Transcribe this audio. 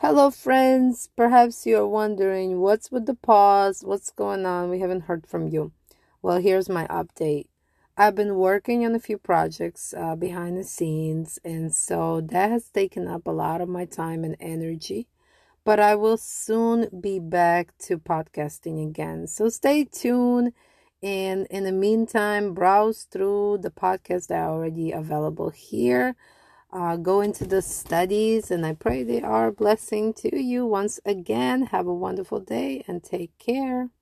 Hello, friends. Perhaps you're wondering what's with the pause, what's going on. We haven't heard from you. Well, here's my update. I've been working on a few projects uh, behind the scenes, and so that has taken up a lot of my time and energy. But I will soon be back to podcasting again. So stay tuned. And in the meantime, browse through the podcasts that are already available here uh, go into the studies, and I pray they are a blessing to you. Once again, have a wonderful day and take care.